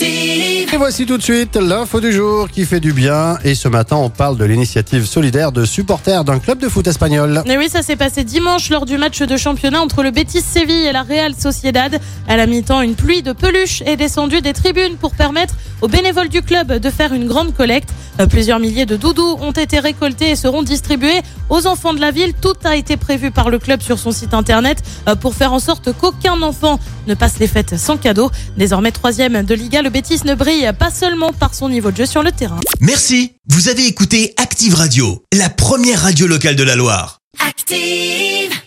Et voici tout de suite l'info du jour qui fait du bien. Et ce matin, on parle de l'initiative solidaire de supporters d'un club de foot espagnol. Et oui, ça s'est passé dimanche lors du match de championnat entre le Betis Séville et la Real Sociedad. À la mi-temps, une pluie de peluches est descendue des tribunes pour permettre aux bénévoles du club de faire une grande collecte. Euh, Plusieurs milliers de doudous ont été récoltés et seront distribués aux enfants de la ville. Tout a été prévu par le club sur son site internet euh, pour faire en sorte qu'aucun enfant ne passe les fêtes sans cadeau. Désormais troisième de Liga, le Betis ne brille pas seulement par son niveau de jeu sur le terrain. Merci, vous avez écouté Active Radio, la première radio locale de la Loire. Active.